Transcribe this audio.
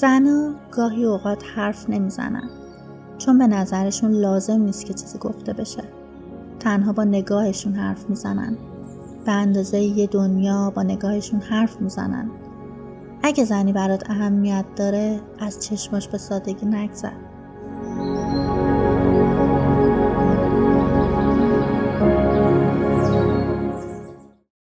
زنا گاهی اوقات حرف نمی‌زنن. چون به نظرشون لازم نیست که چیزی گفته بشه. تنها با نگاهشون حرف می‌زنن. به اندازه یه دنیا با نگاهشون حرف می‌زنن. اگه زنی برات اهمیت داره از چشماش به سادگی نگذر.